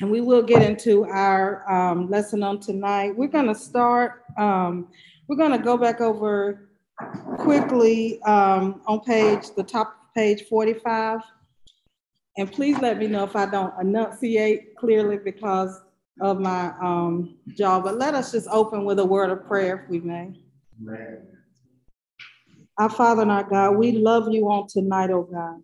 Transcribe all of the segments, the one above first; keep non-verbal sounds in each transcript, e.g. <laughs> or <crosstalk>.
And we will get into our um, lesson on tonight. We're going to start, um, we're going to go back over quickly um, on page, the top page 45. And please let me know if I don't enunciate clearly because of my um, job. But let us just open with a word of prayer, if we may. Amen. Our Father and our God, we love you on tonight, oh God.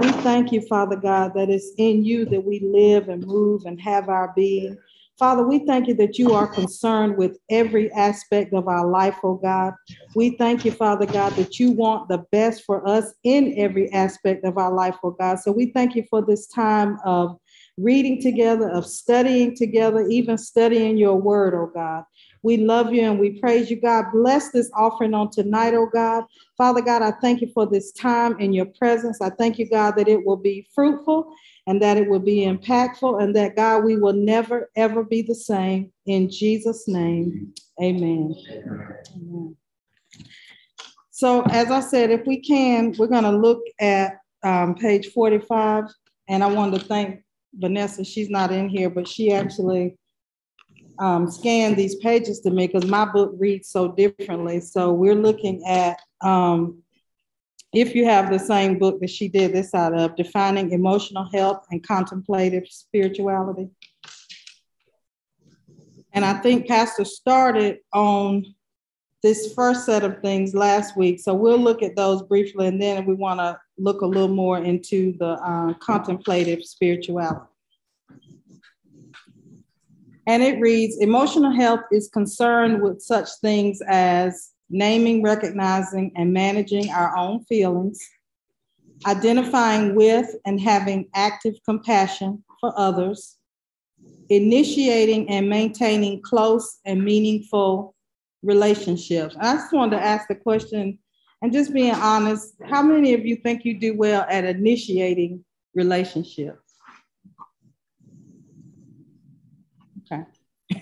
We thank you, Father God, that it's in you that we live and move and have our being. Father, we thank you that you are concerned with every aspect of our life, oh God. We thank you, Father God, that you want the best for us in every aspect of our life, oh God. So we thank you for this time of reading together, of studying together, even studying your word, oh God. We love you and we praise you, God. Bless this offering on tonight, oh God. Father God, I thank you for this time in your presence. I thank you, God, that it will be fruitful and that it will be impactful and that, God, we will never, ever be the same. In Jesus' name, amen. amen. So, as I said, if we can, we're going to look at um, page 45. And I wanted to thank Vanessa. She's not in here, but she actually um, scan these pages to me because my book reads so differently. So we're looking at, um, if you have the same book that she did this out of, Defining Emotional Health and Contemplative Spirituality. And I think Pastor started on this first set of things last week. So we'll look at those briefly, and then we want to look a little more into the uh, contemplative spirituality. And it reads Emotional health is concerned with such things as naming, recognizing, and managing our own feelings, identifying with and having active compassion for others, initiating and maintaining close and meaningful relationships. I just wanted to ask the question and just being honest how many of you think you do well at initiating relationships?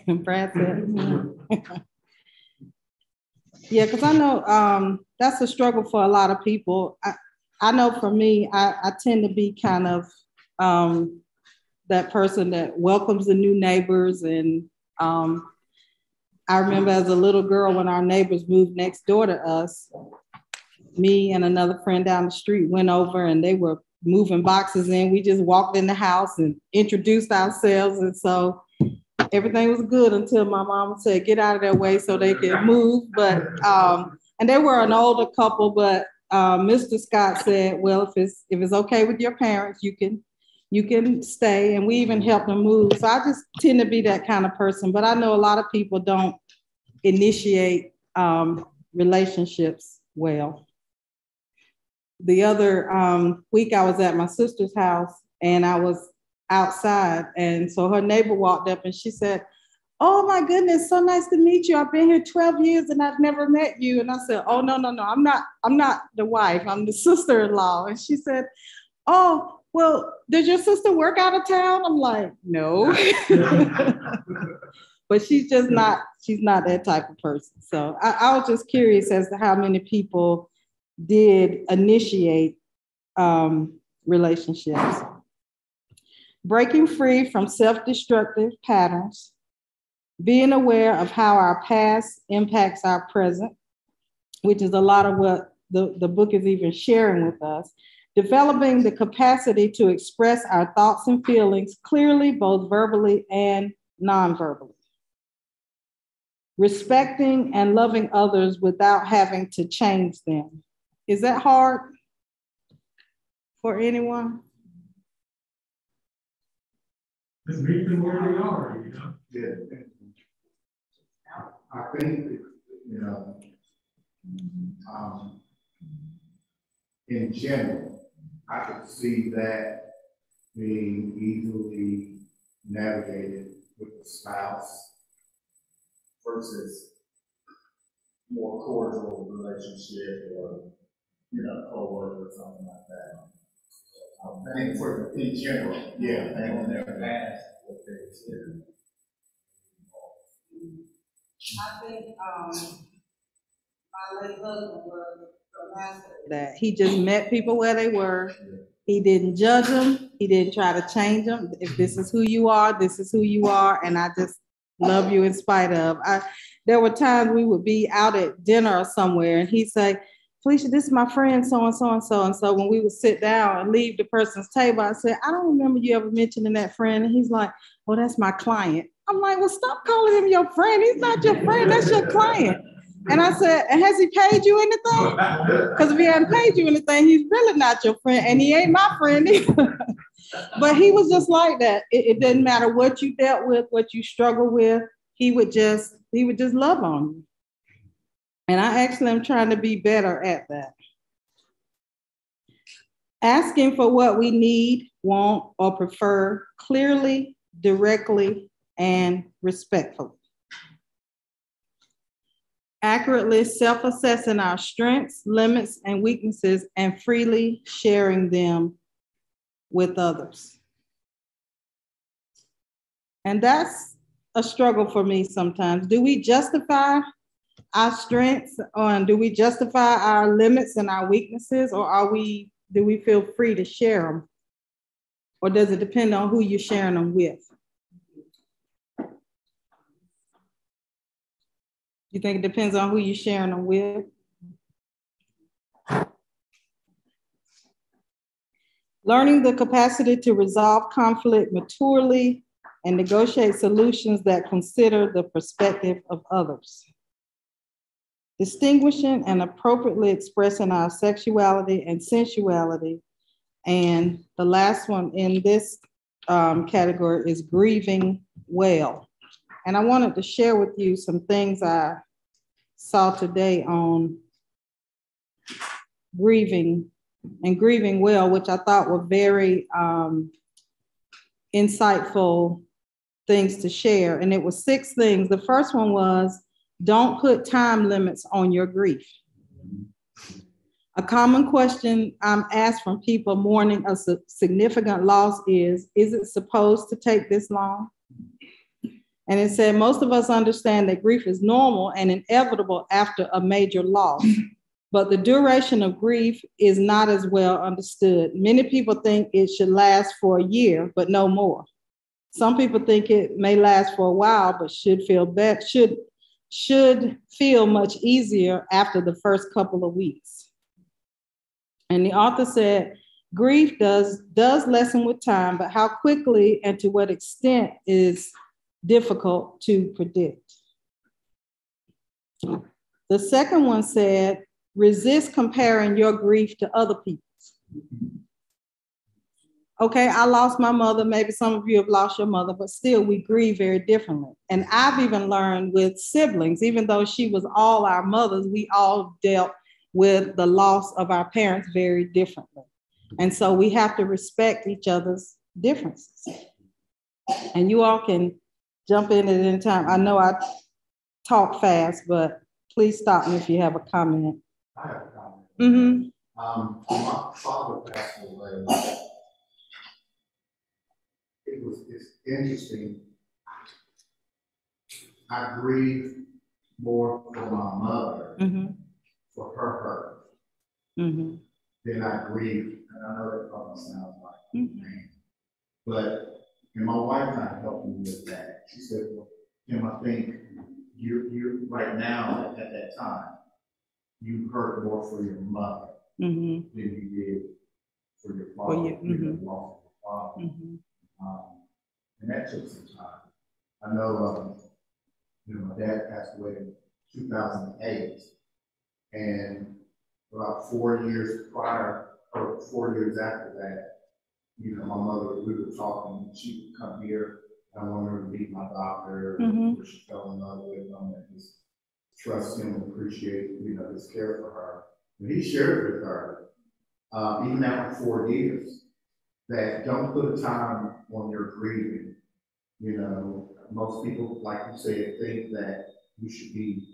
<laughs> Brad said. <laughs> yeah, because I know um, that's a struggle for a lot of people. I, I know for me, I, I tend to be kind of um, that person that welcomes the new neighbors. And um, I remember as a little girl when our neighbors moved next door to us, me and another friend down the street went over and they were moving boxes in. We just walked in the house and introduced ourselves. And so everything was good until my mom said, get out of their way so they could move. But, um, and they were an older couple, but uh, Mr. Scott said, well, if it's, if it's okay with your parents, you can, you can stay. And we even helped them move. So I just tend to be that kind of person, but I know a lot of people don't initiate um, relationships well. The other um, week I was at my sister's house and I was outside. And so her neighbor walked up and she said, Oh my goodness, so nice to meet you. I've been here 12 years and I've never met you. And I said, Oh no, no, no, I'm not, I'm not the wife, I'm the <laughs> sister-in-law. And she said, Oh, well, does your sister work out of town? I'm like, no. <laughs> but she's just not, she's not that type of person. So I, I was just curious as to how many people did initiate um, relationships breaking free from self destructive patterns, being aware of how our past impacts our present, which is a lot of what the, the book is even sharing with us, developing the capacity to express our thoughts and feelings clearly, both verbally and non-verbally. Respecting and loving others without having to change them. Is that hard for anyone? And meet them where they are, you know? Yeah. I think, you know, um, in general, I could see that being easily navigated with the spouse versus more cordial relationship or, you know, co-worker or something like that. I think for, in general, yeah, and in their past, what they consider. I think, um, my late husband was the master that he just met people where they were, He didn't judge them. He didn't try to change them. If this is who you are, this is who you are, and I just love you in spite of. I there were times we would be out at dinner or somewhere, and he'd say, Felicia, this is my friend, so and so and so. And so when we would sit down and leave the person's table, I said, I don't remember you ever mentioning that friend. And he's like, Oh, that's my client. I'm like, Well, stop calling him your friend. He's not your friend, that's your client. And I said, And has he paid you anything? <laughs> Because if he hadn't paid you anything, he's really not your friend. And he ain't my friend either. <laughs> but he was just like that. It, it didn't matter what you dealt with, what you struggled with, he would just, he would just love on you. And I actually am trying to be better at that. Asking for what we need, want, or prefer clearly, directly, and respectfully. Accurately self assessing our strengths, limits, and weaknesses, and freely sharing them with others. And that's a struggle for me sometimes. Do we justify our strengths or do we justify our limits and our weaknesses or are we do we feel free to share them or does it depend on who you're sharing them with? You think it depends on who you're sharing them with? Learning the capacity to resolve conflict maturely and negotiate solutions that consider the perspective of others distinguishing and appropriately expressing our sexuality and sensuality. And the last one in this um, category is grieving well. And I wanted to share with you some things I saw today on grieving and grieving well, which I thought were very um, insightful things to share. And it was six things. The first one was don't put time limits on your grief. A common question I'm asked from people mourning a significant loss is Is it supposed to take this long? And it said most of us understand that grief is normal and inevitable after a major loss, but the duration of grief is not as well understood. Many people think it should last for a year, but no more. Some people think it may last for a while, but should feel better, should should feel much easier after the first couple of weeks. And the author said, grief does, does lessen with time, but how quickly and to what extent is difficult to predict. The second one said, resist comparing your grief to other people's. Okay, I lost my mother. Maybe some of you have lost your mother, but still we grieve very differently. And I've even learned with siblings, even though she was all our mothers, we all dealt with the loss of our parents very differently. And so we have to respect each other's differences. And you all can jump in at any time. I know I talk fast, but please stop me if you have a comment. I have a comment. Mm-hmm. Um, my father passed away it was it's interesting. I grieve more for my mother Mm-hmm. for her hurt Mm-hmm. than I grieve. And I know that probably sounds like Mhm. man. But and my wife kind of helped me with that. She said, well, Tim, I think you you right now at that time, you hurt more for your mother Mm-hmm. than you did for your For father. you, You mhm. know, your father. Mm-hmm. Um, and that took some time. I know, um, you know, my dad passed away in two thousand and eight. And about four years prior, or four years after that, you know, my mother, we were talking, she would come here, I wanted her to meet my doctor, Mhm. where she fell in love with him, and just trust him, and appreciate, you know, his care for her. And he shared with her, uh, even after four years, that don't put a time on your grieving. You know, most people, like you said, think that you should be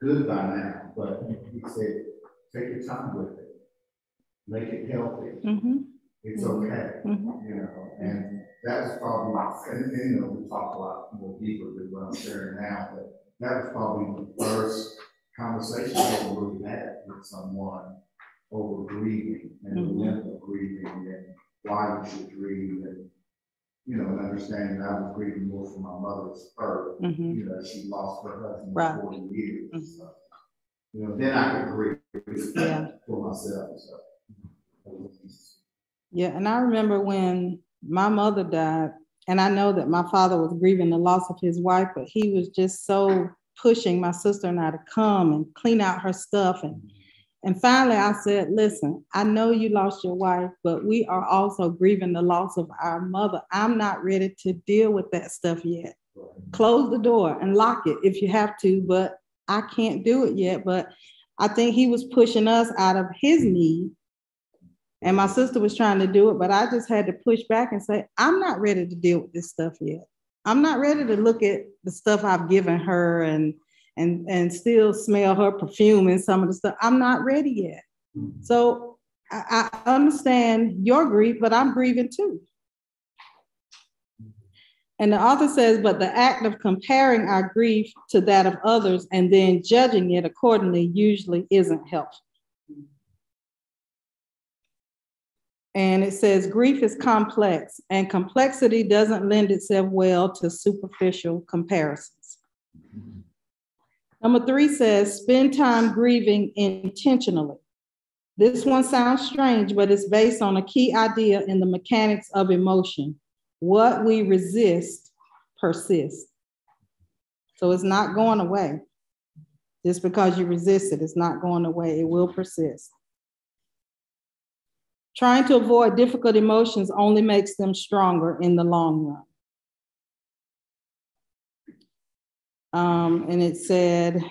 good by now, but he said, take your time with it. Make it healthy. Mm-hmm. It's okay, Mhm. you know, and that was probably, and, and, you know, we talk a lot more deeper than what I'm sharing now, but that was probably the first conversation I ever really had with someone over grieving and the Mhm. length of grieving and why you should grieve and, you know, and understanding that I was grieving more for my mother's birth. Mhm. You know, she lost her husband Right. for forty years. Mhm. so, You know, then I could grieve Yeah. for myself, so. Yeah, and I remember when my mother died, and I know that my father was grieving the loss of his wife, but he was just so pushing my sister and I to come and clean out her stuff. And, and finally I said, listen, I know you lost your wife, but we are also grieving the loss of our mother. I'm not ready to deal with that stuff yet. Close the door and lock it if you have to, but I can't do it yet. But I think he was pushing us out of his need and my sister was trying to do it, but I just had to push back and say, I'm not ready to deal with this stuff yet. I'm not ready to look at the stuff I've given her and and and still smell her perfume and some of the stuff. I'm not ready yet. So I, I understand your grief, but I'm grieving too. And the author says, but the act of comparing our grief to that of others and then judging it accordingly usually isn't helpful. And it says grief is complex, and complexity doesn't lend itself well to superficial comparisons. Number three says spend time grieving intentionally. This one sounds strange, but it's based on a key idea in the mechanics of emotion. What we resist persists. So it's not going away. Just because you resist it, it's not going away. It will persist. Trying to avoid difficult emotions only makes them stronger in the long run. Um, and it said,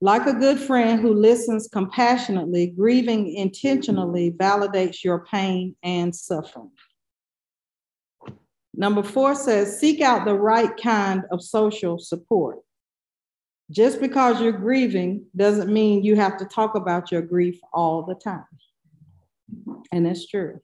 like a good friend who listens compassionately, grieving intentionally validates your pain and suffering. Number four says, seek out the right kind of social support. Just because you're grieving doesn't mean you have to talk about your grief all the time. And that's true.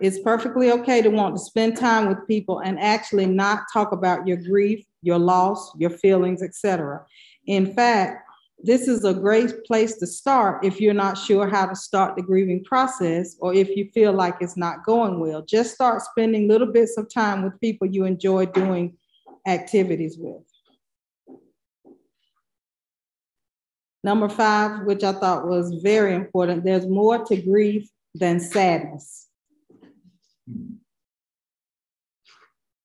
It's perfectly okay to want to spend time with people and actually not talk about your grief, your loss, your feelings, etc. In fact, this is a great place to start if you're not sure how to start the grieving process or if you feel like it's not going well. Just start spending little bits of time with people you enjoy doing activities with. Number five, which I thought was very important, there's more to grief than sadness.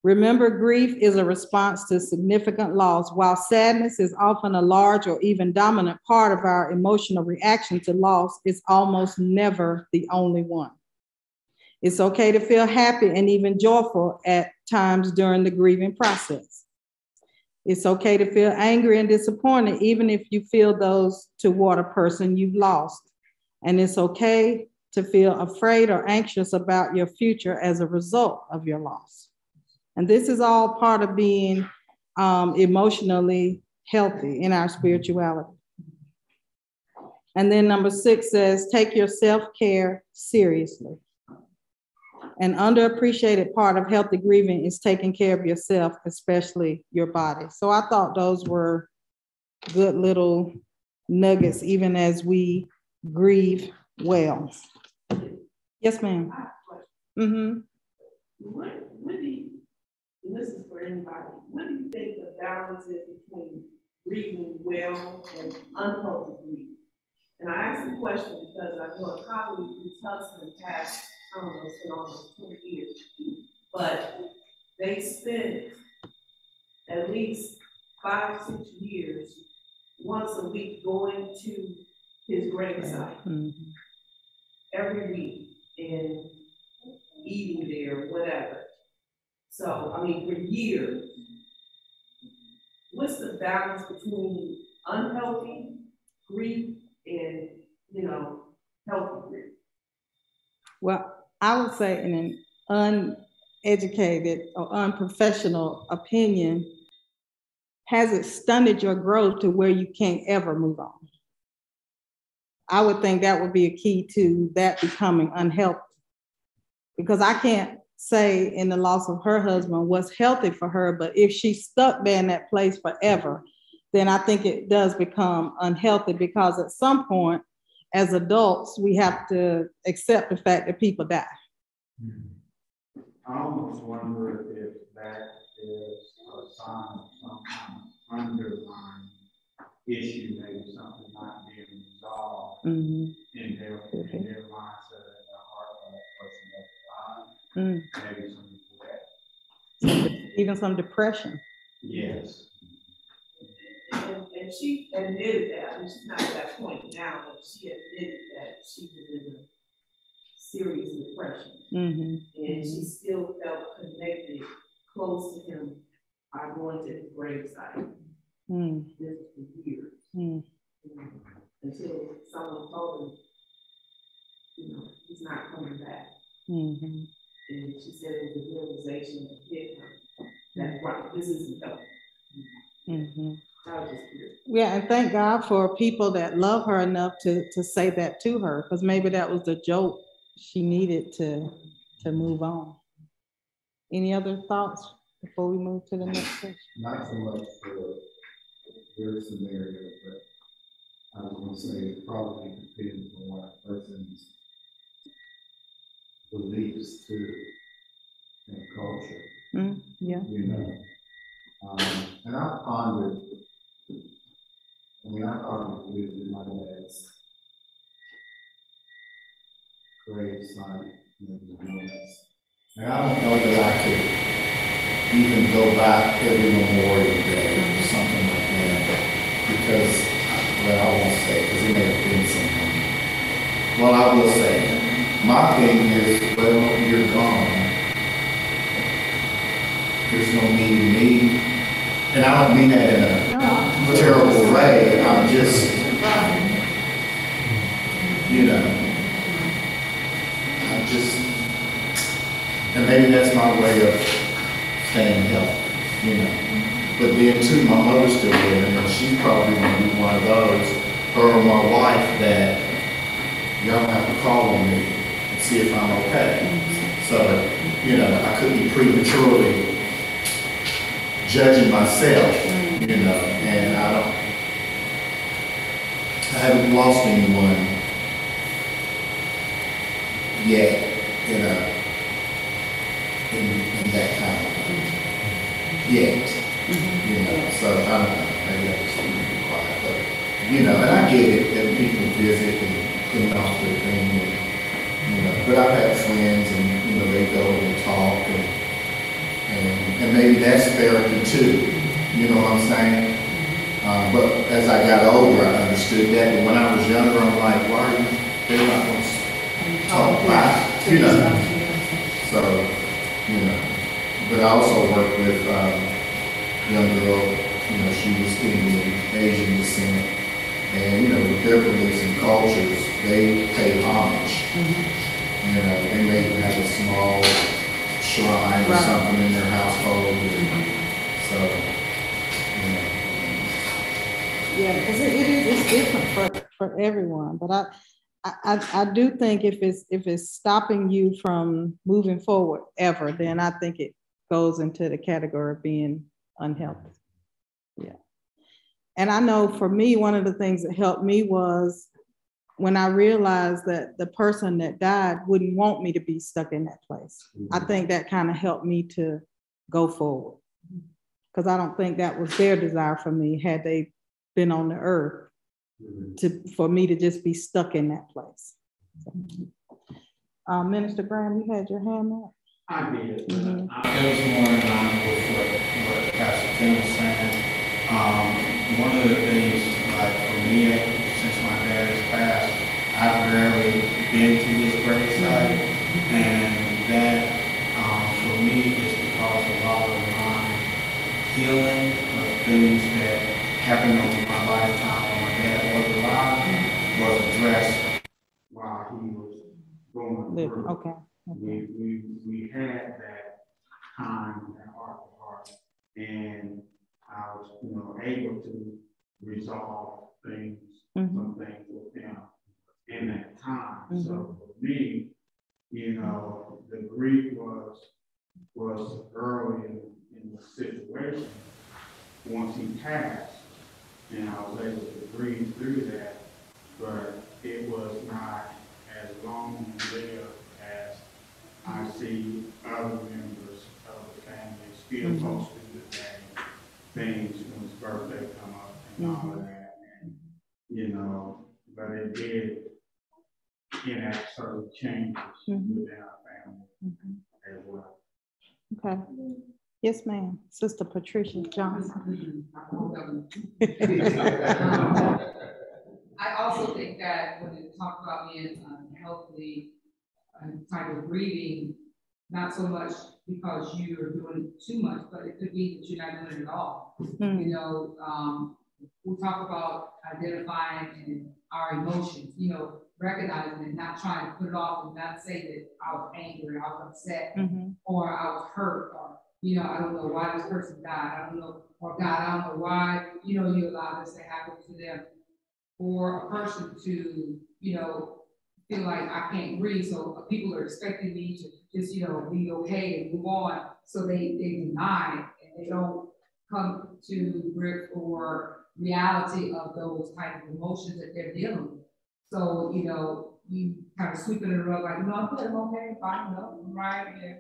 Remember, grief is a response to significant loss, while sadness is often a large or even dominant part of our emotional reaction to loss, it's almost never the only one. It's okay to feel happy and even joyful at times during the grieving process. It's okay to feel angry and disappointed, even if you feel those toward a person you've lost. And it's okay to feel afraid or anxious about your future as a result of your loss. And this is all part of being um, emotionally healthy in our spirituality. And then number six says, take your self care seriously. An underappreciated part of healthy grieving is taking care of yourself, especially your body. So I thought those were good little nuggets, even as we grieve well. Yes, ma'am. Mm-hmm. What, what do you, and this is for anybody, what do you think the balance is between grieving well and unhealthy grief? And I ask the question because I know a colleague whose husband passed, I don't know, it's been almost twenty years. But they spent at least five, six years, once a week going to his gravesite Mm-hmm. every week and eating there, whatever. So, I mean, for years. What's the balance between unhealthy grief and, you know, healthy grief? Well, I would say in an uneducated or unprofessional opinion, has it stunted your growth to where you can't ever move on? I would think that would be a key to that becoming unhealthy. Because I can't say in the loss of her husband what's healthy for her, but if she's stuck there in that place forever, then I think it does become unhealthy because at some point, as adults, we have to accept the fact that people die. Hmm. I almost wonder if that is a sign of some kind of underlying issue, maybe something not being resolved Mhm. in their, in their mindset and their heart of that person that's dying, Mm. maybe some regret. Even some depression. Yes. And, and she admitted that, I mean, she's not at that point now, but she admitted that she was in a serious depression. Mhm. And she still felt connected, close to him by going to his gravesite, Mm. this for years. Mm. you know, Until someone told him, you know, he's not coming back. Mhm. And she said it was a realization that hit her, that, right, this isn't helping. Mhm. I was just curious. Yeah, and thank God for people that love her enough to, to say that to her, because maybe that was the joke she needed to, to move on. Any other thoughts before we move to the next section? Not so much for your scenario, but I was gonna say it probably depends on what a person's beliefs too, and culture. Mm, yeah. you know. Um, and I pondered, I mean, I pondered with my dad's grave site, you know, the ruins. And I don't know that I could even go back every Memorial Day or something like that, because, well, I won't say, because it may have been something. Well, I will say, my thing is, well, you're gone there's no need in me. And I don't mean that in a terrible way, I'm just, you know, I'm just, and maybe that's my way of staying healthy, you know. But then too, my mother's still living, and she's probably gonna be one of those, her or my wife, that y'all have to call on me and see if I'm okay. So, you know, I couldn't be prematurely judging myself, mm. you know, and I don't, I haven't lost anyone yet in a, in, in that kind of, mm. yet, you know, so I don't know, maybe I just need to be quiet, but, you know, and I get it, that people visit and clean off their thing, and, you know, but I've had friends and, you know, they go and talk and, and, and maybe that's therapy too, you know what I'm saying? Uh, but as I got older, I understood that, but when I was younger, I'm like, why are you, they're not going to talk back, you know? So, you know, but I also work with, um, young girl, you know, she was Indian, Asian descent, and, you know, with their beliefs and cultures, they pay homage. Mm-hmm. You know, they may have a small shrine or something in their household, and so, you know. Yeah, because it, it is, it's different for, for everyone, but I, I, I do think if it's, if it's stopping you from moving forward ever, then I think it goes into the category of being unhealthy. Yeah. And I know for me, one of the things that helped me was when I realized that the person that died wouldn't want me to be stuck in that place. I think that kind of helped me to go forward. Because I don't think that was their desire for me had they been on the earth to, for me to just be stuck in that place. Uh, Minister Graham, you had your hand up? It was more in line with what, what Pastor Tim was saying. Um, one of the things, like for me, since my dad has passed, I've rarely been to his gravesite. And that, um, for me, is because a lot of my healing of things that happened over my lifetime when my dad was alive was addressed while he was going through. Okay. We, we, we had that time, that heart to heart, and I was, you know, able to resolve things, Mhm. some things with him in that time. Mhm. So for me, you know, the grief was, was early in, in the situation. Once he passed, and I was able to breathe through that, but it was not as long lived as I see other members of the family still Mhm. posting the same things when his birthday come up and all of that. And, you know, but it did enact certain changes Mhm. within our family as well. Okay. Yes, ma'am. Sister Patricia Johnson. I also think that when you talk about being unhealthy, uh, type of grieving, not so much because you are doing too much, but it could be that you're not doing it at all. Mm, You know, um, we talk about identifying and our emotions, you know, recognizing and not trying to put it off and not say that I was angry, I was upset, mhm, or I was hurt, or, you know, I don't know why this person died, I don't know, or God, I don't know why, you know, you allowed this to happen to them. For a person to, you know, feel like I can't breathe, so people are expecting me to just, you know, be okay and move on, so they, they deny and they don't come to grip or reality of those type of emotions that they're dealing with. So, you know, you kind of sweep it in the rug like, no, I'm good, I'm okay, fine, no, I'm right, yeah.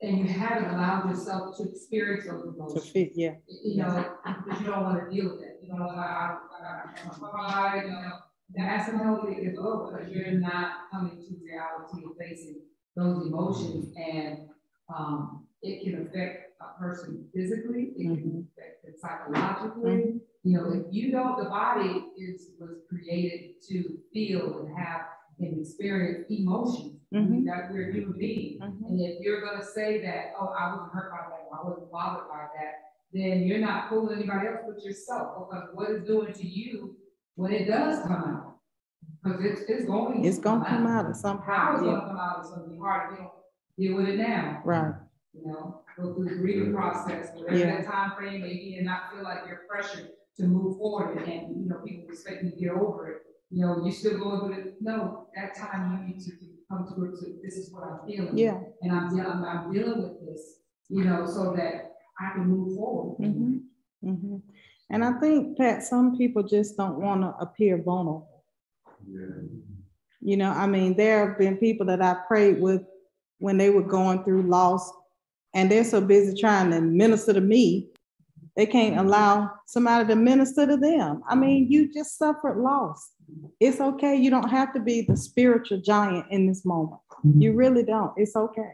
And you haven't allowed yourself to experience those emotions, fit, yeah. you know, because you don't want to deal with it, you know, like, I, I, I, I, you know. That's unhealthy as over because you're not coming to reality and facing those emotions and, um, it can affect a person physically, it can affect them psychologically. You know, if you don't, the body is, was created to feel and have and experience emotions. Mean, that we're human beings. Mhm. And if you're gonna say that, oh, I wasn't hurt by that, I wasn't bothered by that, then you're not fooling anybody else but yourself, because what it's doing to you when it does come out. Because it's, it's going. It's gonna come out at some How it's point, gonna come out, it's gonna be hard, you don't deal with it now Right. you know, go through the grieving process, whatever Yeah. that time frame may be, and not feel like you're pressured to move forward, and, you know, people expect you to get over it. You know, you're still going through it, no, that time you need to come to grips with, this is what I'm feeling. Yeah. And I'm dealing, I'm dealing with this, you know, so that I can move forward. Mm-hmm. mhm. And I think, Pat, some people just don't want to appear vulnerable. You know, I mean, there have been people that I prayed with when they were going through loss, and they're so busy trying to minister to me, they can't mm-hmm. allow somebody to minister to them. I mean, you just suffered loss. It's okay. You don't have to be the spiritual giant in this moment. Mm-hmm. You really don't. It's okay.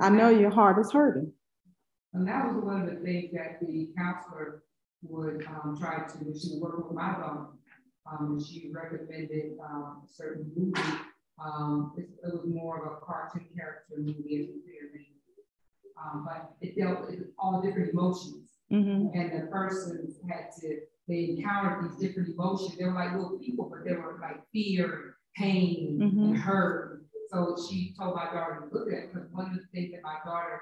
I know your heart is hurting. And that was one of the things that the counselor would, um, try to, she working with my daughter. Um, she recommended, um, a certain movie, um, it, it was more of a cartoon character movie, as we figured. Um, but it dealt with all different emotions, Mhm. and the person had to, they encountered these different emotions, they were like little people, but they were like fear, pain, Mhm. and hurt. So she told my daughter to look at it, because one of the things that my daughter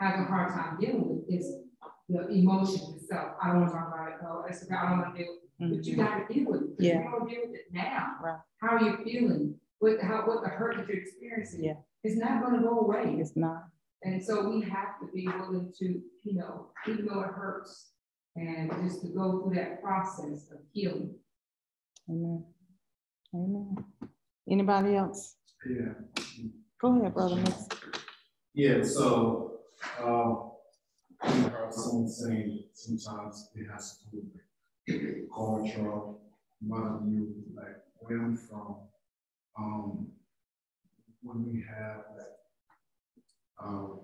has a hard time dealing with is the emotion itself. I don't want to talk about it, oh, it's, I don't want to deal, with it. but you gotta deal with it. 'cause Yeah. You don't deal with it now. Right. How are you feeling? What, how, what the hurt that you're experiencing? Yeah. It's not gonna go away. It's not. And so we have to be willing to, you know, even though it hurts, and just to go through that process of healing. Amen. Amen. Anybody else? Yeah. Go ahead, brother. Yeah, so, um, you heard someone saying sometimes it has to do with culture, mother you, like where I'm from. Um, when we have like, um,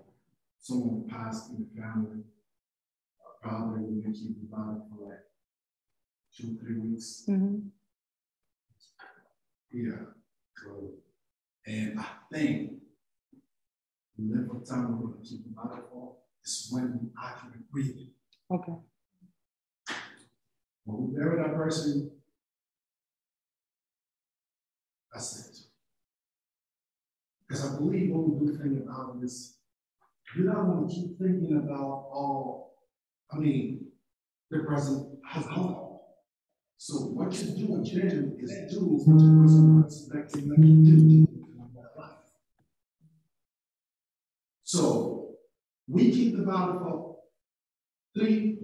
someone passed in the family, uh, probably we can keep the body for like two, three weeks. Mhm. Yeah, so, and I think the length of time we're gonna keep them out for is when we actually breathe. Okay. When we bury that person, that's it. Because I believe we do think about this, we don't want to keep thinking about all, I mean, the person has gone. So what you do in January is do what the person was expecting them to do in their life. So we keep the body for three,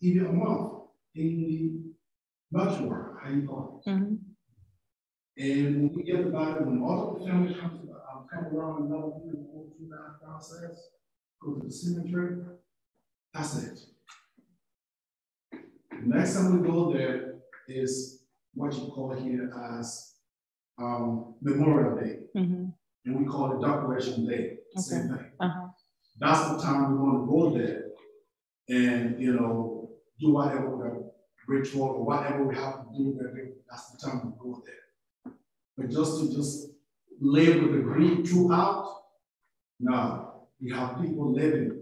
even a month, in the mortuary, how you call it. Mhm. And when we get the body, when all of the family comes, um, come around and love you and go through that process, go to the cemetery, that's it. The Next time we go there is what you call here as, um, Memorial Day, Mhm. and we call it Decoration Day, same thing. That's the time we want to go there and, you know, do whatever ritual or whatever we have to do that's the time we go there. But just to just with the grief throughout, no, you have people living,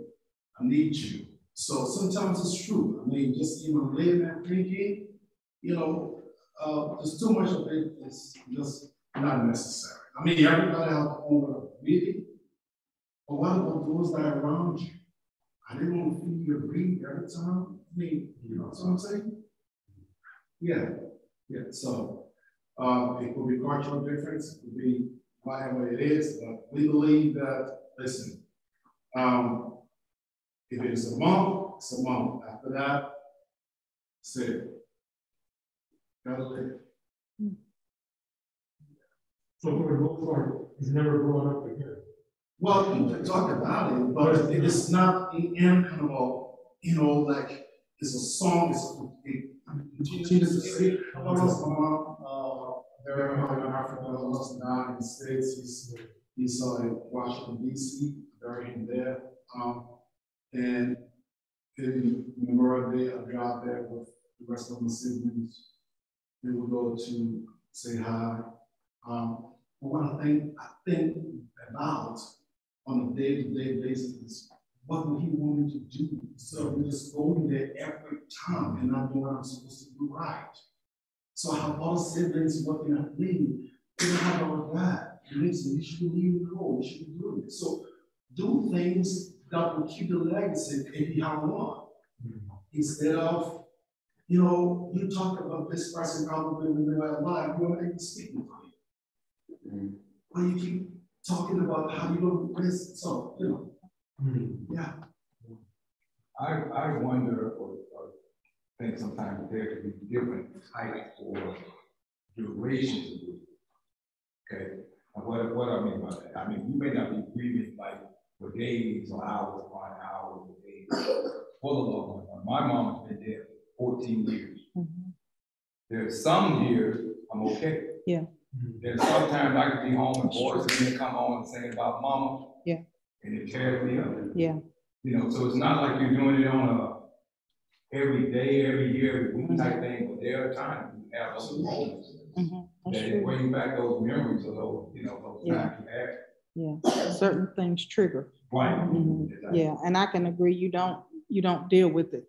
I need you. So sometimes it's true, I mean, just even living and thinking, you know, uh, there's too much of it, it is just not necessary. I mean, everybody has their own way reading, but what about those that are around you? I didn't want to feel your grief every time. I mean, you know what I'm saying? Yeah, yeah. So uh, it could be cultural difference, it could be whatever it is, but we believe that, listen, um, if it is a month, it's a month. After that, it's it. Gotta live. So for the most part, it's never brought up again. Well, you can talk about it, but it is not any kind of, a, you know, like, it's a song, it's, it, it teaches to say, I lost my mom, uh, hard in Africa, lost now in the States, he's, he's, uh, in Washington DC, buried him there, um, and in Memorial Day, I drive there with the rest of my siblings. We will go to say hi, um, but what I think, I think about on a day-to-day basis what would he want me to do? So I'm just going there every time and not doing what I'm supposed to do right. So I have other siblings working at me. Don't have all they say, you should leave me alone, you should do it. So do things that will keep the legacy if you have one. Instead of, you know, you talk about this person probably when they're alive, you're not even speaking for you. Or mm-hmm. you keep talking about how you don't risk, so, you know, yeah. I, I wonder or, or think sometimes there could be different types or durations of grief. Okay, and what, what I mean by that, I mean, you may not be grieving like for days or hours upon hours or days for the loved one. My mom has been dead for fourteen years. Mhm. There's some years I'm okay. Yeah. There's sometimes I could be home and boys and then come home and sing about mama. Yeah. And it tears me up. Yeah. You know, so it's not like you're doing it on a every day, every year, every Mm-hmm. week type thing, but there are times you have those moments. Mhm. That it true. brings back those memories of those, you know, those Yeah. times you had. Yeah, certain things trigger. Right. Mhm. Exactly. Yeah, and I can agree, you don't, you don't deal with it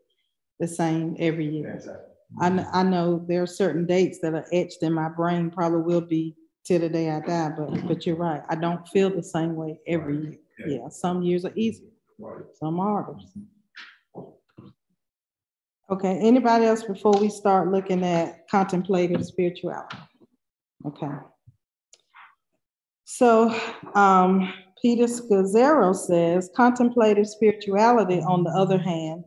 the same every year. Exactly. I, I know there are certain dates that are etched in my brain, probably will be till the day I die, but, but you're right. I don't feel the same way every year. Yeah. Yeah, some years are easier, Right. some are harder. Okay, anybody else before we start looking at contemplative spirituality? Okay. So, um, Peter Scazzero says contemplative spirituality, on the other hand,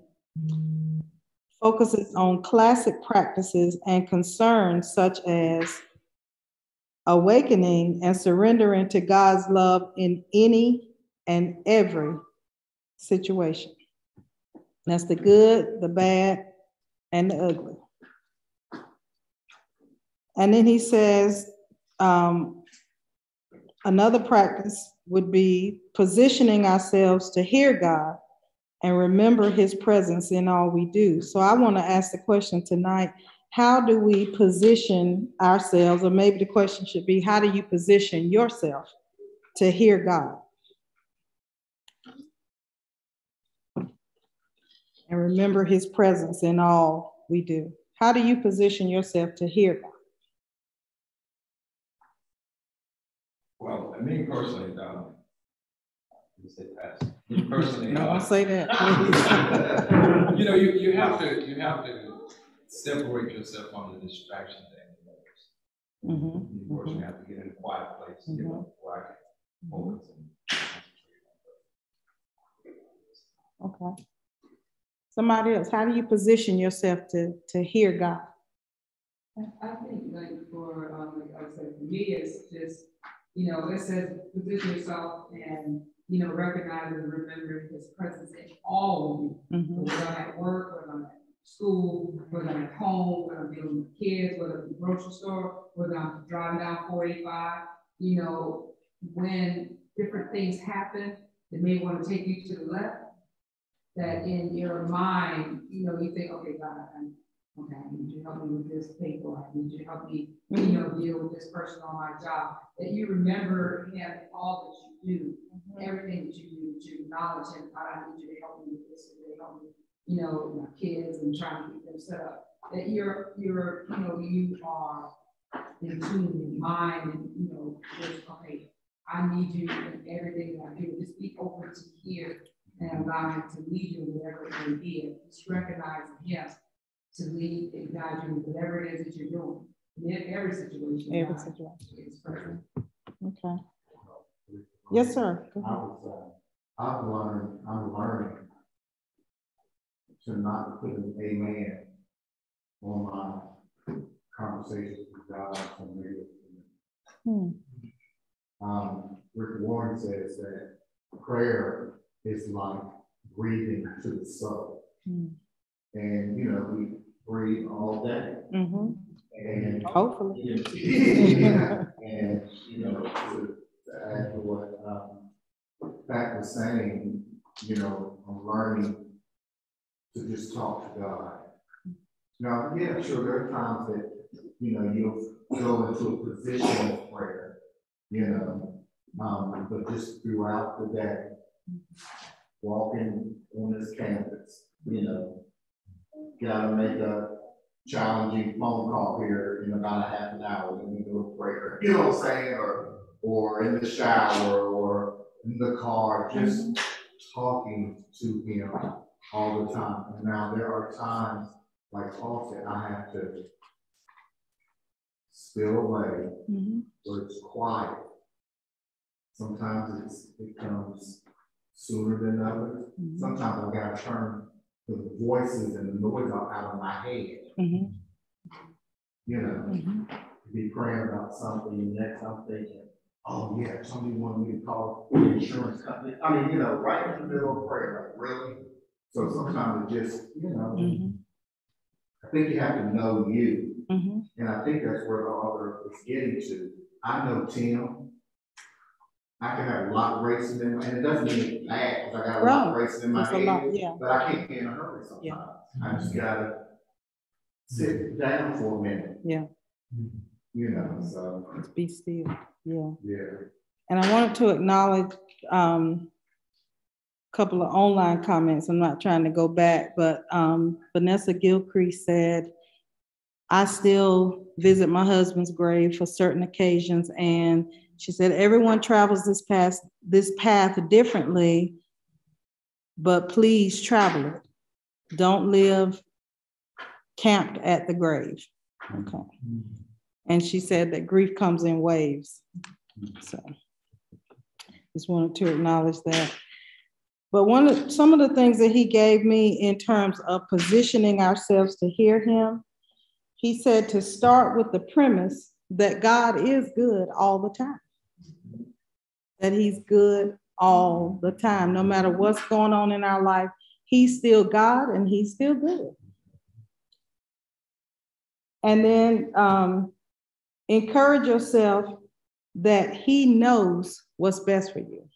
focuses on classic practices and concerns such as awakening and surrendering to God's love in any and every situation. That's the good, the bad, and the ugly. And then he says, um, another practice would be positioning ourselves to hear God and remember his presence in all we do. So I want to ask the question tonight, how do we position ourselves, or maybe the question should be, how do you position yourself to hear God? And remember his presence in all we do. How do you position yourself to hear God? Well, and me personally, um, you say pass. Me personally. No, don't say that. <laughs> You know, you, you have to, you have to separate yourself from the distraction thing. Mhm, You personally have to get in a quiet place, you know, where I can focus and concentrate on Okay. Somebody else, how do you position yourself to, to hear God? I think like for, um, like I was saying, for me, it's just, you know, it says position yourself and, you know, recognizing and remember his presence in all of you. Mhm. Whether I'm at work, whether I'm at school, whether I'm at home, whether I'm dealing with kids, whether it's the grocery store, whether I'm driving down four eighty-five, you know, when different things happen that may want to take you to the left, that in your mind, you know, you think, okay, God, I'm, okay, I need you to help me with this paper, I need you to help me, you know, deal with this person on my job, that you remember him all that you do, mm-hmm. everything that you do, to acknowledge him, God, I need you to help me with this, and to help me, you know, my kids and trying to keep them set up. That you're, you're, you know, you are in tune in mind and, you know, just, okay, I need you in everything that I do, just be open to hear and allow him to lead you in whatever it may be, just recognizing him to lead and guide you in whatever it is that you're doing. In every situation. Every God situation. is present. Okay. Yes, sir. I ahead. was, uh, I've learned, I'm learning to not put an amen on my conversations with God and real. Hmm. Um, Rick Warren says that prayer is like breathing to the soul. Hmm. And, you know, we breathe all day Mhm. and Hopefully. Yeah, <laughs> And, you know, to, to add to what, um, Pat was saying, you know, I'm learning to just talk to God. Now, yeah, sure, there are times that, you know, you'll go into a position of prayer, you know, um, but just throughout the day, walking on this campus, you know, gotta make a challenging phone call here in about a half an hour, then we go to prayer. You know what I'm saying? Or, or in the shower, or in the car, just talking to him all the time. And now there are times, like often, I have to spill away Mhm. where it's quiet. Sometimes it's, it comes sooner than others. Mhm. Sometimes I gotta turn the voices and the noise out out of my head, Mhm. you know? Mhm. be praying about something, and next I'm thinking, oh yeah, somebody wanted me to call the insurance company. I mean, you know, right in the middle of prayer, like, really? So sometimes it just, you know, Mhm. I think you have to know you, Mhm. and I think that's where the author is getting to. I know Tim. I can have a lot of racing in my, and it doesn't mean it's bad, because I got a lot of racing in my That's a lot, head, yeah. but I can't be in a hurry sometimes. I just gotta sit down for a minute. Yeah. You know, so, Just be still. Yeah. yeah. And I wanted to acknowledge um, a couple of online comments. I'm not trying to go back, but um, Vanessa Gilcrease said, I still visit my husband's grave for certain occasions. And she said, everyone travels this path, this path differently, but please travel it. Don't live camped at the grave. Okay. Mm-hmm. And she said that grief comes in waves. So just wanted to acknowledge that. But one of, some of the things that he gave me in terms of positioning ourselves to hear him, he said to start with the premise that God is good all the time. That he's good all the time, no matter what's going on in our life, he's still God and he's still good. And then um, encourage yourself that he knows what's best for you.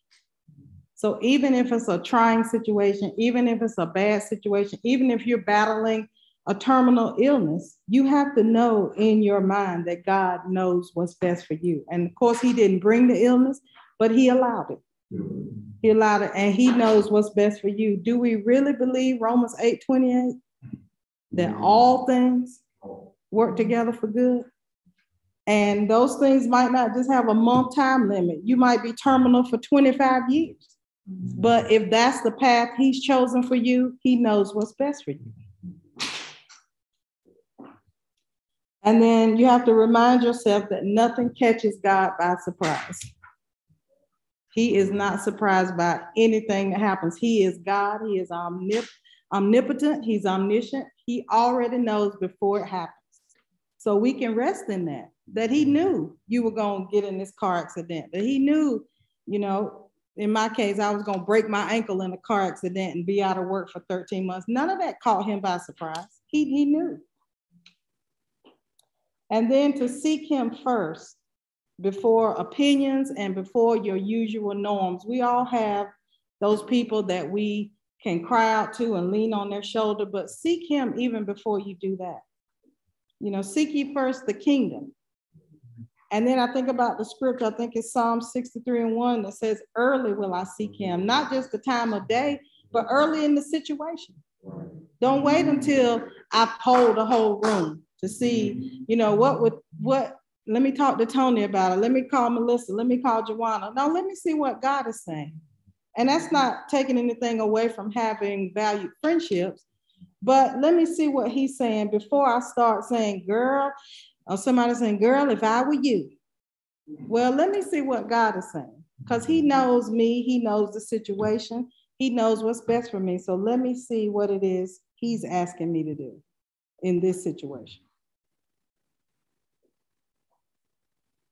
So even if it's a trying situation, even if it's a bad situation, even if you're battling a terminal illness, you have to know in your mind that God knows what's best for you. And of course, he didn't bring the illness, but he allowed it. He allowed it, and he knows what's best for you. Do we really believe Romans 8 28? That mm-hmm. all things work together for good? And those things might not just have a month time limit. You might be terminal for 25 years. But if that's the path he's chosen for you, he knows what's best for you. And then you have to remind yourself that nothing catches God by surprise. He is not surprised by anything that happens. He is God. He is omnip- omnipotent, he's omniscient. He already knows before it happens. So we can rest in that, that he mm-hmm. knew you were going to get in this car accident, that he knew, you know, in my case, I was going to break my ankle in a car accident and be out of work for 13 months. None of that caught him by surprise. He, he knew. And then to seek him first before opinions and before your usual norms. We all have those people that we can cry out to and lean on their shoulder, but seek him even before you do that. You know, seek ye first the kingdom. And then I think about the script, I think it's Psalm 63 and 1 that says, Early will I seek him, not just the time of day, but early in the situation. Don't wait until I poll the whole room to see, you know, what would what let me talk to Tony about it. Let me call Melissa. Let me call Joanna. Now let me see what God is saying. And that's not taking anything away from having valued friendships, but let me see what he's saying before I start saying, girl, or somebody saying, girl, if I were you. Well, let me see what God is saying because he knows me, he knows the situation, he knows what's best for me. So let me see what it is he's asking me to do in this situation.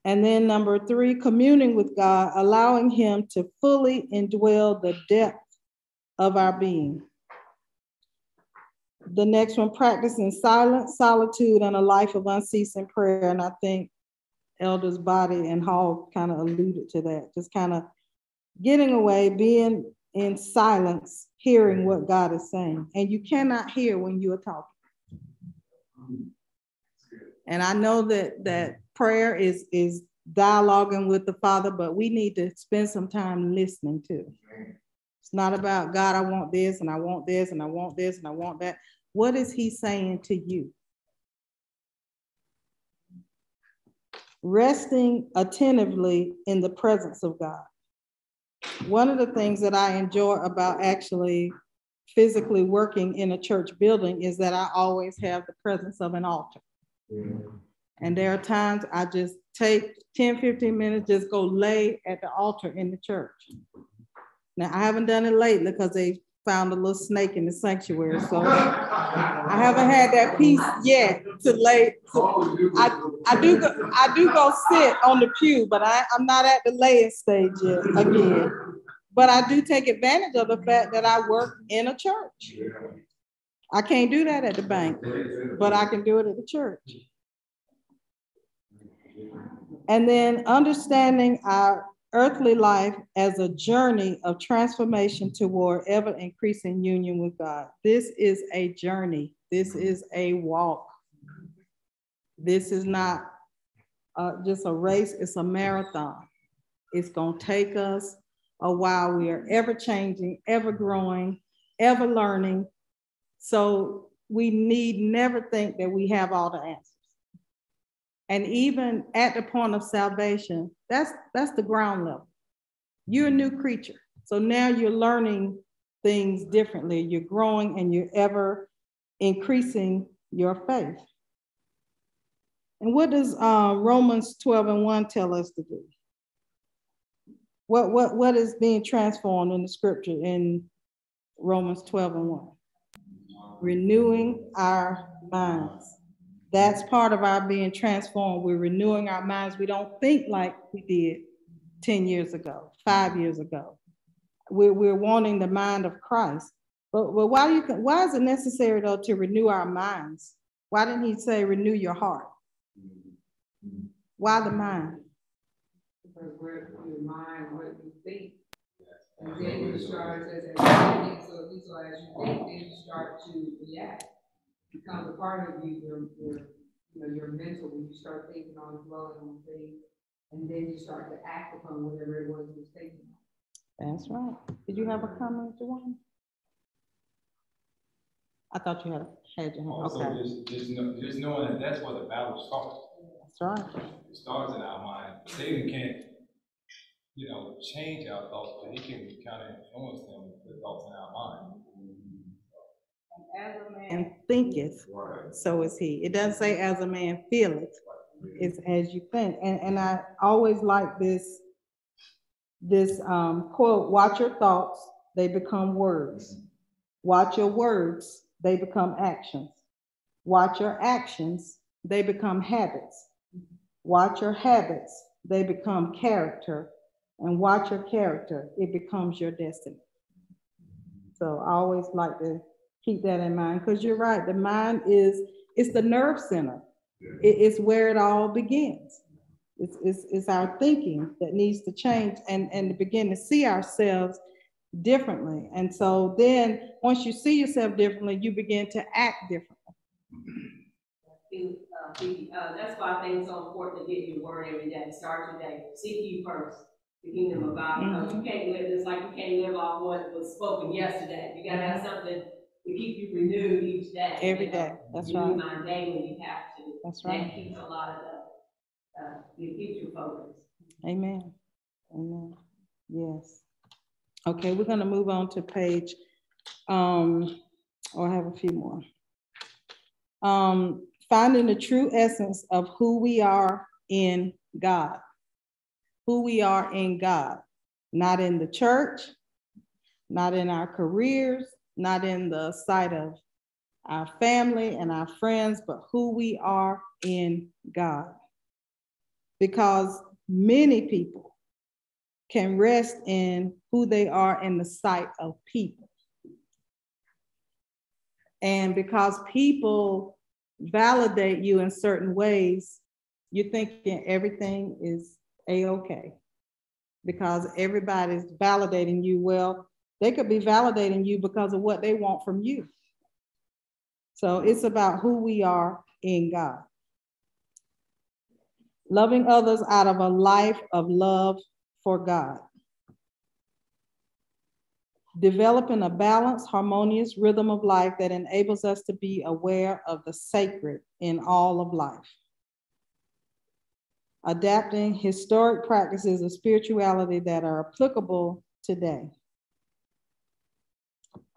And then number three, communing with God, allowing him to fully indwell the depth of our being. The next one, practicing silence, solitude, and a life of unceasing prayer. And I think Elders Body and Hall kind of alluded to that, just kind of getting away, being in silence, hearing what God is saying. And you cannot hear when you are talking. And I know that that prayer is is dialoguing with the Father, but we need to spend some time listening too. It's not about God, I want this and I want this and I want this and I want that. What is he saying to you? Resting attentively in the presence of God. One of the things that I enjoy about actually physically working in a church building is that I always have the presence of an altar. And there are times I just take 10, 15 minutes, just go lay at the altar in the church. Now, I haven't done it lately because they found a little snake in the sanctuary. So I haven't had that peace yet to lay. So I, I do go, I do go sit on the pew, but I, I'm not at the laying stage yet again. But I do take advantage of the fact that I work in a church. I can't do that at the bank, but I can do it at the church. And then understanding our earthly life as a journey of transformation toward ever increasing union with God. This is a journey, this is a walk. This is not uh, just a race, it's a marathon. It's going to take us a while. We are ever changing, ever growing, ever learning. So we need never think that we have all the answers. And even at the point of salvation, that's that's the ground level. You're a new creature. So now you're learning things differently. You're growing and you're ever increasing your faith. And what does uh, Romans 12 and 1 tell us to do? What, what, what is being transformed in the scripture in Romans 12 and 1? Renewing our minds. That's part of our being transformed. We're renewing our minds. We don't think like we did 10 years ago, five years ago. We're, we're wanting the mind of Christ. But, but why do you why is it necessary though to renew our minds? Why didn't he say renew your heart? Why the mind? Because where your mind, what you think. And then you start as a so, so as you think, then you start to react becomes a part of you, your, your, you know, your mental, when you start thinking on, dwelling on things, and then you start to act upon whatever it was you were thinking. That's right. Did you have a comment, Joanne? I thought you had, had your hand, Also, okay, just, just, know, just knowing that that's where the battle starts. that's right. It starts in our mind. Satan can't, you know, change our thoughts, but he can kind of influence them with the thoughts in our mind. And as a man thinketh, so is he. It doesn't say as a man feeleth, it's as you think. And, and I always like this, this um, quote, watch your thoughts, they become words. Watch your words, they become actions. Watch your actions, they become habits. Watch your habits, they become character. And watch your character, it becomes your destiny. So I always like to keep that in mind because you're right. The mind is it's the nerve center. It, it's where it all begins. It's, it's, it's our thinking that needs to change and, and to begin to see ourselves differently. And so then once you see yourself differently, you begin to act differently. Uh, uh, that's why I think it's so important to get your word every day. Start your day. Seek you first, the kingdom of God. Because you can't live this like you can't live off what was spoken yesterday. You gotta have something to keep you renewed each day. Every day. That's right. Renew my daily, you have to. That's right. That keeps a lot of the, uh, it keeps you focused. Amen. Amen. Yes. Okay, we're gonna move on to page, um, or I have a few more. Um, finding the true essence of who we are in God. Who we are in God, not in the church, not in our careers, not in the sight of our family and our friends, but who we are in God. Because many people can rest in who they are in the sight of people. And because people validate you in certain ways, you're thinking everything is a-okay. Because everybody's validating you. Well, they could be validating you because of what they want from you. So it's about who we are in God. Loving others out of a life of love for God. Developing a balanced, harmonious rhythm of life that enables us to be aware of the sacred in all of life. Adapting historic practices of spirituality that are applicable today.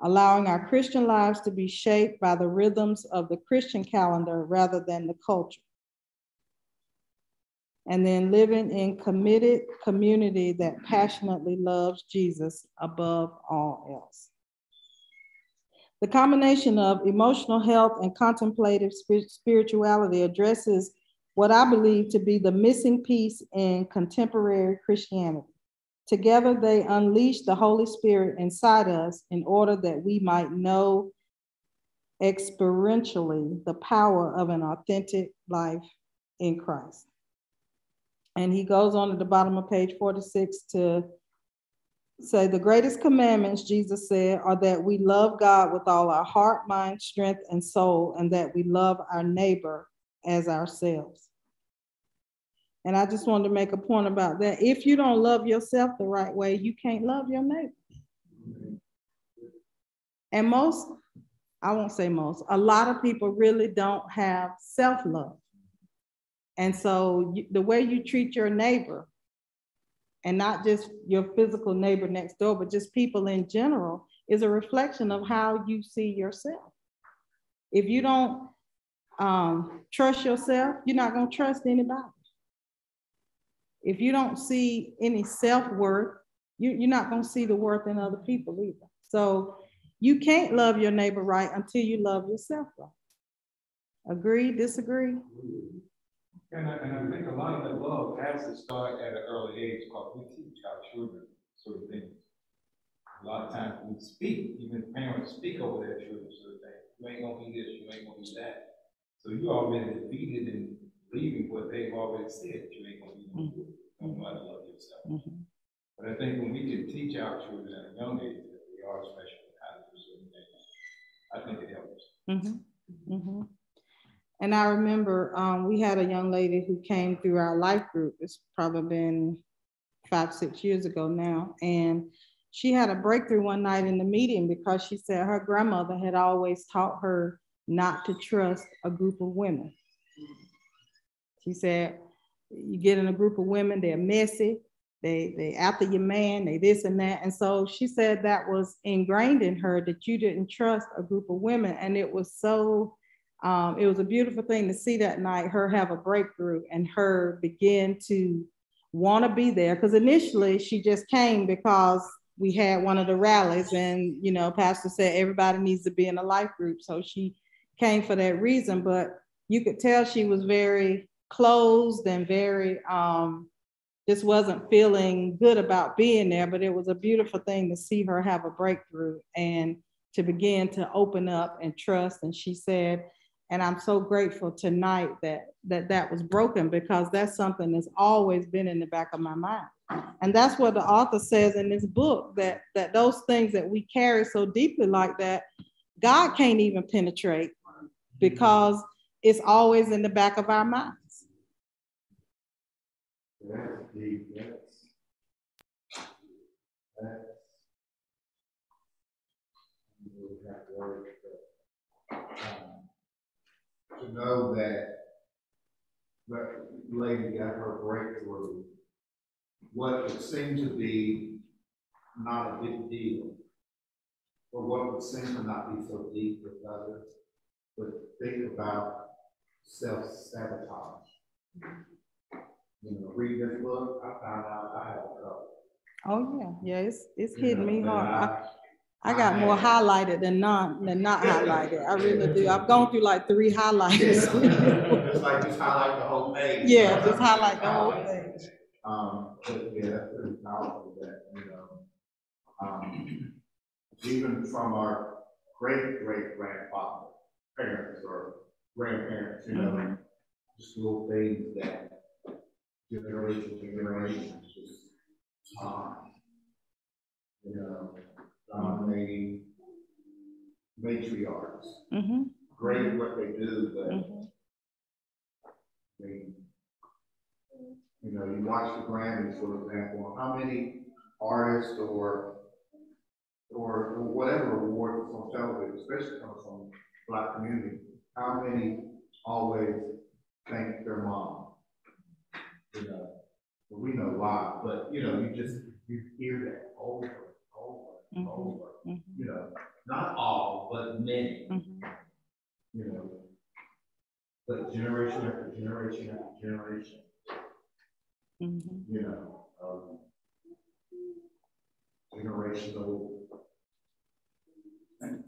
Allowing our Christian lives to be shaped by the rhythms of the Christian calendar rather than the culture and then living in committed community that passionately loves Jesus above all else. The combination of emotional health and contemplative spirituality addresses what I believe to be the missing piece in contemporary Christianity. Together, they unleash the Holy Spirit inside us in order that we might know experientially the power of an authentic life in Christ. And he goes on at the bottom of page 46 to say the greatest commandments, Jesus said, are that we love God with all our heart, mind, strength, and soul, and that we love our neighbor as ourselves. And I just wanted to make a point about that. If you don't love yourself the right way, you can't love your neighbor. And most, I won't say most, a lot of people really don't have self love. And so you, the way you treat your neighbor, and not just your physical neighbor next door, but just people in general, is a reflection of how you see yourself. If you don't um, trust yourself, you're not going to trust anybody. If you don't see any self worth, you, you're not going to see the worth in other people either. So you can't love your neighbor right until you love yourself right. Agree, disagree? And I, and I think a lot of that love has to start at an early age because we teach our children certain things. A lot of times we speak, even parents speak over their children certain things. You ain't gonna be this, you ain't gonna be that. So you already defeated in believing what they've already said, you ain't gonna be no good. You know how to love yourself. Mm-hmm. But I think when we can teach our children at a young age that we are special and how to do certain things, I think it helps. Mm-hmm. Mm-hmm. And I remember um, we had a young lady who came through our life group. It's probably been five, six years ago now. And she had a breakthrough one night in the meeting because she said her grandmother had always taught her not to trust a group of women. She said, you get in a group of women, they're messy, they they after your man, they this and that. And so she said that was ingrained in her that you didn't trust a group of women. And it was so um, it was a beautiful thing to see that night, her have a breakthrough and her begin to want to be there. Because initially she just came because we had one of the rallies and, you know, pastor said everybody needs to be in a life group. So she came for that reason, but you could tell she was very closed and very, um, just wasn't feeling good about being there, but it was a beautiful thing to see her have a breakthrough and to begin to open up and trust. And she said, and I'm so grateful tonight that that that was broken because that's something that's always been in the back of my mind. And that's what the author says in this book that that those things that we carry so deeply like that, God can't even penetrate because it's always in the back of our minds. That's deep, that's. That's. but, um, To know that, that lady got her breakthrough, what would seem to be not a big deal, or what would seem to not be so deep with others, but think about self-sabotage. You know, read this book, I found out I have a couple. Oh yeah, yeah, it's it's you hitting know, me hard. I, I- I got more have. highlighted than not than not highlighted. I really do. I've gone through like three highlighters. <laughs> It's like just highlight the whole page. Yeah, just highlight the whole page. Um, but yeah, that's pretty powerful that, you know, um, even from our great great grandfather, parents or grandparents, you know, Mhm. just little things that generation to generation just, um, you know, dominating matriarchs, Mhm, great at what they do, but mhm, I mean, you know, you watch the Grammys, for example, how many artists or, or whatever award on television, especially coming from black community, how many always thank their mom? You know, we know why, but, you know, you just, you hear that over, and over, and Mhm. over, mhm, you know, not all, but many mhm. you know. But generation after generation after generation, Mhm. you know, um. Generational.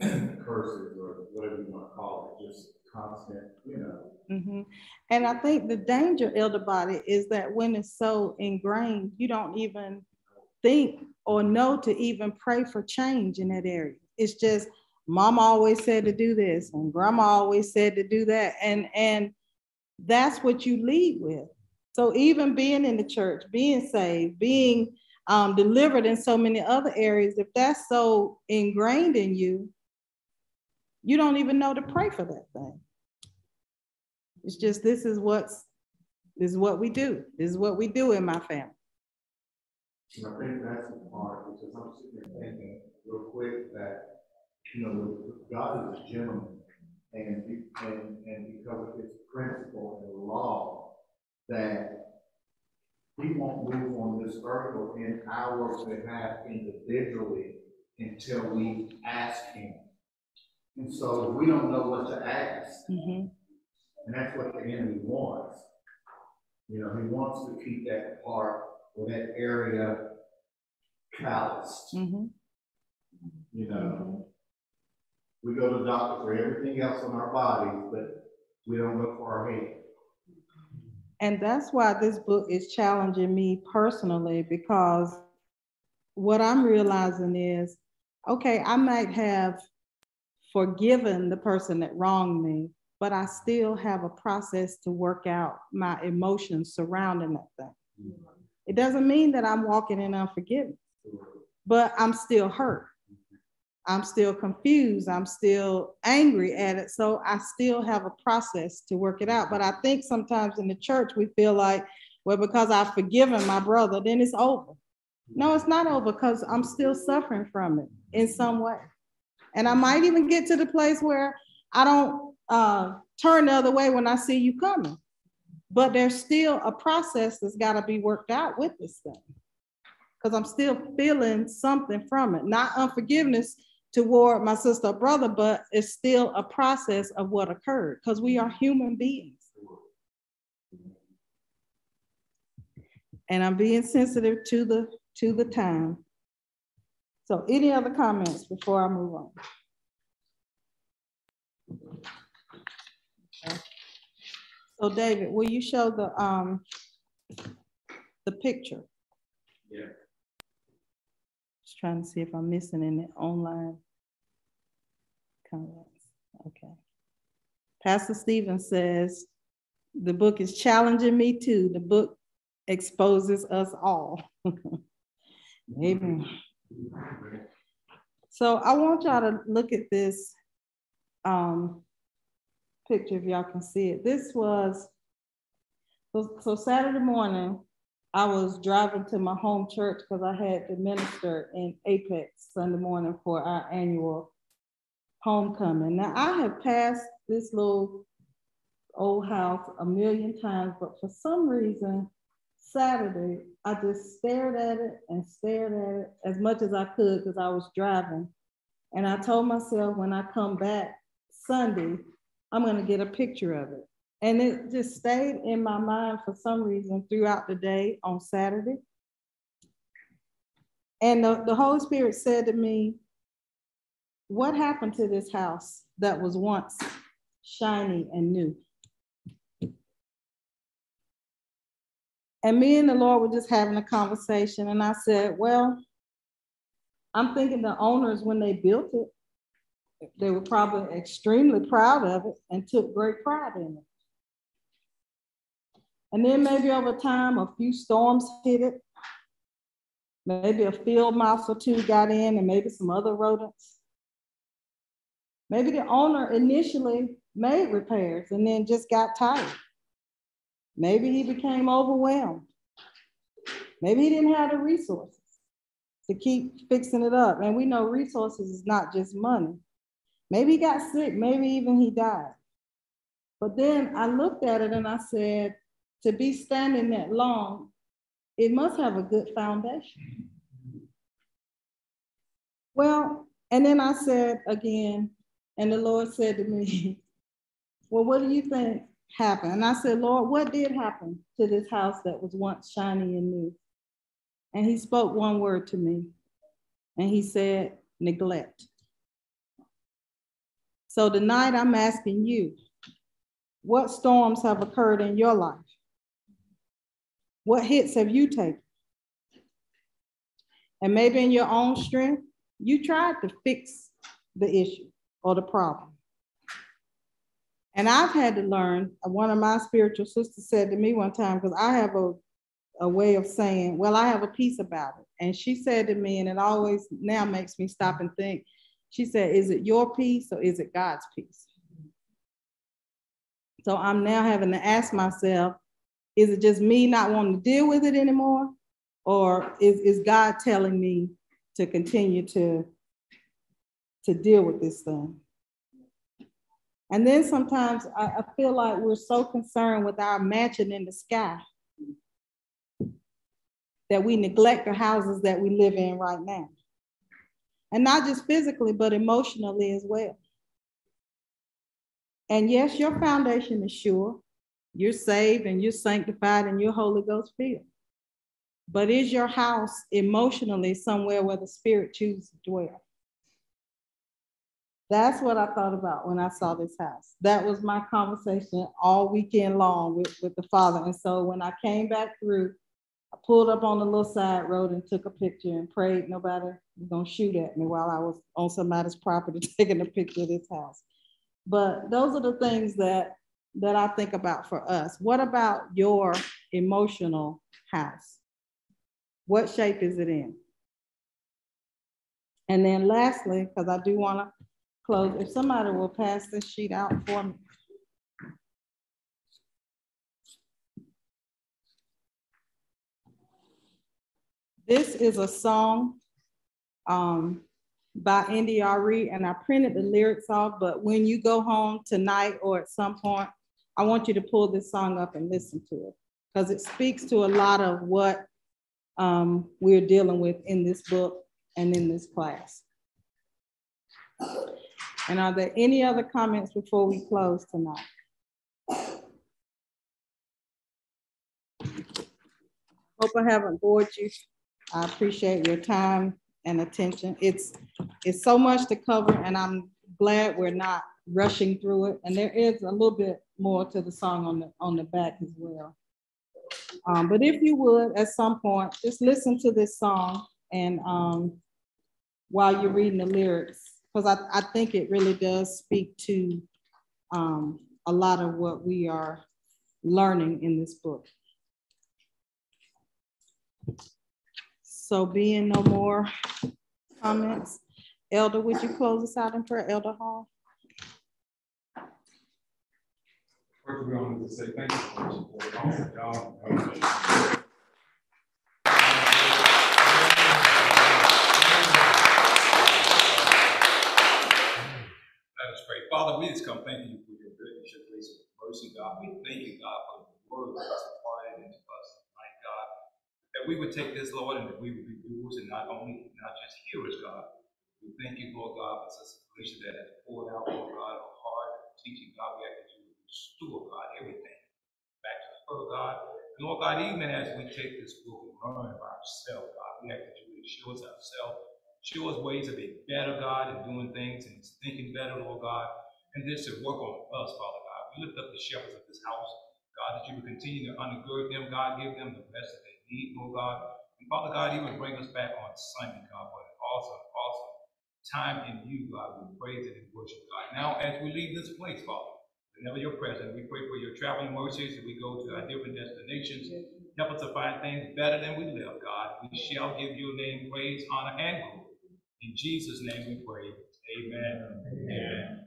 <clears throat> Curses or whatever you wanna call it, just constant, you know. Mm-hmm. And I think the danger, elder body, is that when it's so ingrained, you don't even think or know to even pray for change in that area. It's just, mama always said to do this and grandma always said to do that. And, and that's what you lead with. So even being in the church, being saved, being um, delivered in so many other areas, if that's so ingrained in you, you don't even know to pray for that thing. It's just this is what's this is what we do. This is what we do in my family. I think that's the part, because I'm sitting there thinking real quick that, you know, God is a gentleman. And, and, and because of his principle and law, that he won't move on this earth or in our behalf individually until we ask him. And so we don't know what to ask, Mhm, and that's what the enemy wants. You know, he wants to keep that part or that area calloused, mhm, you know. We go to the doctor for everything else on our bodies, but we don't go for our head. And that's why this book is challenging me personally because what I'm realizing is, okay, I might have forgiven the person that wronged me, but I still have a process to work out my emotions surrounding that thing. Mm-hmm. It doesn't mean that I'm walking in unforgiveness, but I'm still hurt. I'm still confused. I'm still angry at it. So I still have a process to work it out. But I think sometimes in the church, we feel like, well, because I've forgiven my brother, then it's over. No, it's not over because I'm still suffering from it in some way. And I might even get to the place where I don't uh, turn the other way when I see you coming. But there's still a process that's got to be worked out with this thing. Because I'm still feeling something from it, not unforgiveness toward my sister or brother, but it's still a process of what occurred because we are human beings. And I'm being sensitive to the to the time. So any other comments before I move on? Okay. So David, will you show the, um, the picture? Yeah. Just trying to see if I'm missing any online comments. Okay. Pastor Stevens says, the book is challenging me too. The book exposes us all. <laughs> Amen. So I want y'all to look at this um, picture if y'all can see it. This was, so, so Saturday morning, I was driving to my home church because I had to minister in Apex Sunday morning for our annual homecoming. Now I have passed this little old house a million times, but for some reason, Saturday, I just stared at it and stared at it as much as I could because I was driving. And I told myself when I come back Sunday, I'm going to get a picture of it. And it just stayed in my mind for some reason throughout the day on Saturday. And the, the Holy Spirit said to me, What happened to this house that was once shiny and new? And me and the Lord were just having a conversation. And I said, Well, I'm thinking the owners, when they built it, they were probably extremely proud of it and took great pride in it. And then maybe over time, a few storms hit it. Maybe a field mouse or two got in, and maybe some other rodents. Maybe the owner initially made repairs and then just got tired. Maybe he became overwhelmed. Maybe he didn't have the resources to keep fixing it up. And we know resources is not just money. Maybe he got sick, maybe even he died. But then I looked at it and I said, to be standing that long, it must have a good foundation. Well, and then I said again, and the Lord said to me, <laughs> Well, what do you think happened? And I said, Lord, what did happen to this house that was once shiny and new? And he spoke one word to me, and he said, neglect. So tonight I'm asking you, what storms have occurred in your life? What hits have you taken? And maybe in your own strength, you tried to fix the issue or the problem. And I've had to learn, uh, one of my spiritual sisters said to me one time, because I have a, a way of saying, well, I have a piece about it. And she said to me, and it always now makes me stop and think, she said, is it your peace or is it God's peace? So I'm now having to ask myself, is it just me not wanting to deal with it anymore? Or is, is God telling me to continue to, to deal with this thing? And then sometimes I, I feel like we're so concerned with our mansion in the sky that we neglect the houses that we live in right now. And not just physically, but emotionally as well. And yes, your foundation is sure. You're saved and you're sanctified and you're Holy Ghost filled. But is your house emotionally somewhere where the Spirit chooses to dwell? That's what I thought about when I saw this house. That was my conversation all weekend long with, with the father. And so when I came back through, I pulled up on the little side road and took a picture and prayed nobody was gonna shoot at me while I was on somebody's property <laughs> taking a picture of this house. But those are the things that that I think about for us. What about your emotional house? What shape is it in? And then lastly, because I do want to close. If somebody will pass this sheet out for me. This is a song um, by NDRE, and I printed the lyrics off, but when you go home tonight or at some point, I want you to pull this song up and listen to it because it speaks to a lot of what um, we're dealing with in this book and in this class. And are there any other comments before we close tonight? Hope I haven't bored you. I appreciate your time and attention. It's, it's so much to cover and I'm glad we're not rushing through it. And there is a little bit more to the song on the, on the back as well. Um, but if you would, at some point, just listen to this song and, um, while you're reading the lyrics, because I, I think it really does speak to, um, a lot of what we are learning in this book. So being no more comments, Elder, would you close us out in prayer, Elder Hall? First, we want to say thank you for Father, we just come thanking you for your goodness, your grace, and mercy, God. We thank you, God, for the word that is imparted into us tonight, God. That we would take this, Lord, and that we would be doers and not only, not just hearers, God. We thank you, Lord God, for Sister Felicia that has poured out, Lord God, her heart, teaching, God. We ask that you would restore, God, everything back to the her, God. And Lord God, even as we take this book and learn about ourselves, God, we ask that you would show us ourselves Show us ways to be better, God, in doing things and thinking better, Lord God. And this to work on us, Father God. We lift up the shepherds of this house, God, that you would continue to undergird them, God, give them the best that they need, Lord God. And Father God, you would bring us back on Sunday, God, for an awesome, awesome time in you, God. We praise and worship, God. Now, as we leave this place, Father, whenever you're present, we pray for your traveling mercies as we go to our different destinations. Help us to find things better than we live, God. We shall give your name praise, honor, and glory. In Jesus' name we pray. Amen. Amen.